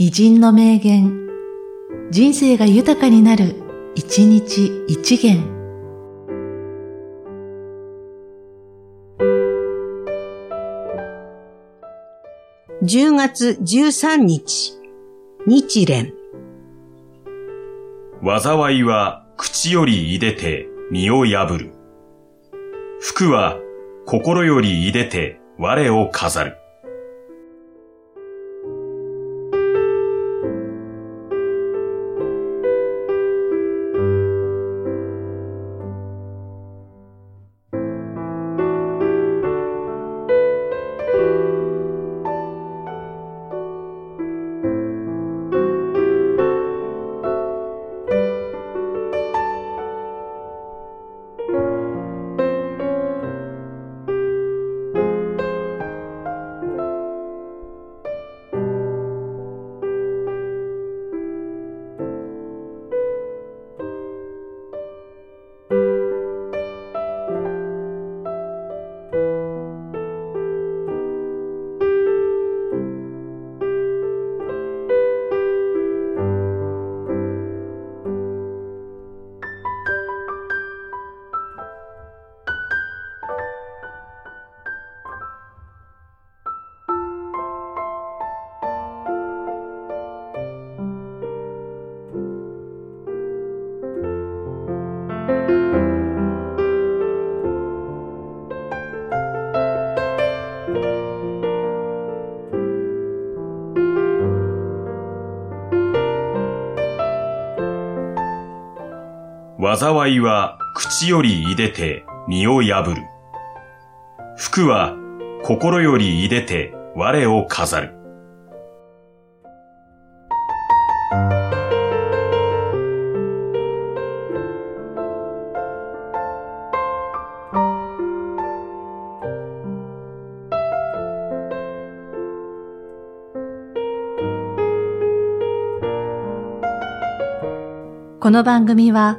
偉人の名言、人生が豊かになる、一日一元。10月13日、日蓮。災いは口よりいでて身を破る。服は心よりいでて我を飾る。災いは口よりいでて身を破る。服は心よりいでて我を飾る。この番組は、